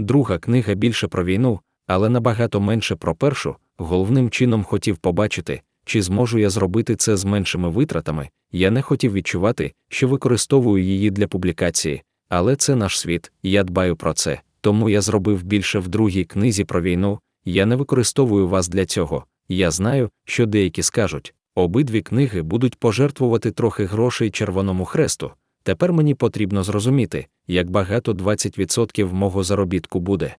Друга книга більше про війну, але набагато менше про першу. Головним чином хотів побачити, чи зможу я зробити це з меншими витратами. Я не хотів відчувати, що використовую її для публікації, але це наш світ, я дбаю про це. Тому я зробив більше в другій книзі про війну. Я не використовую вас для цього. Я знаю, що деякі скажуть, обидві книги будуть пожертвувати трохи грошей Червоному хресту. Тепер мені потрібно зрозуміти, як багато 20% мого заробітку буде.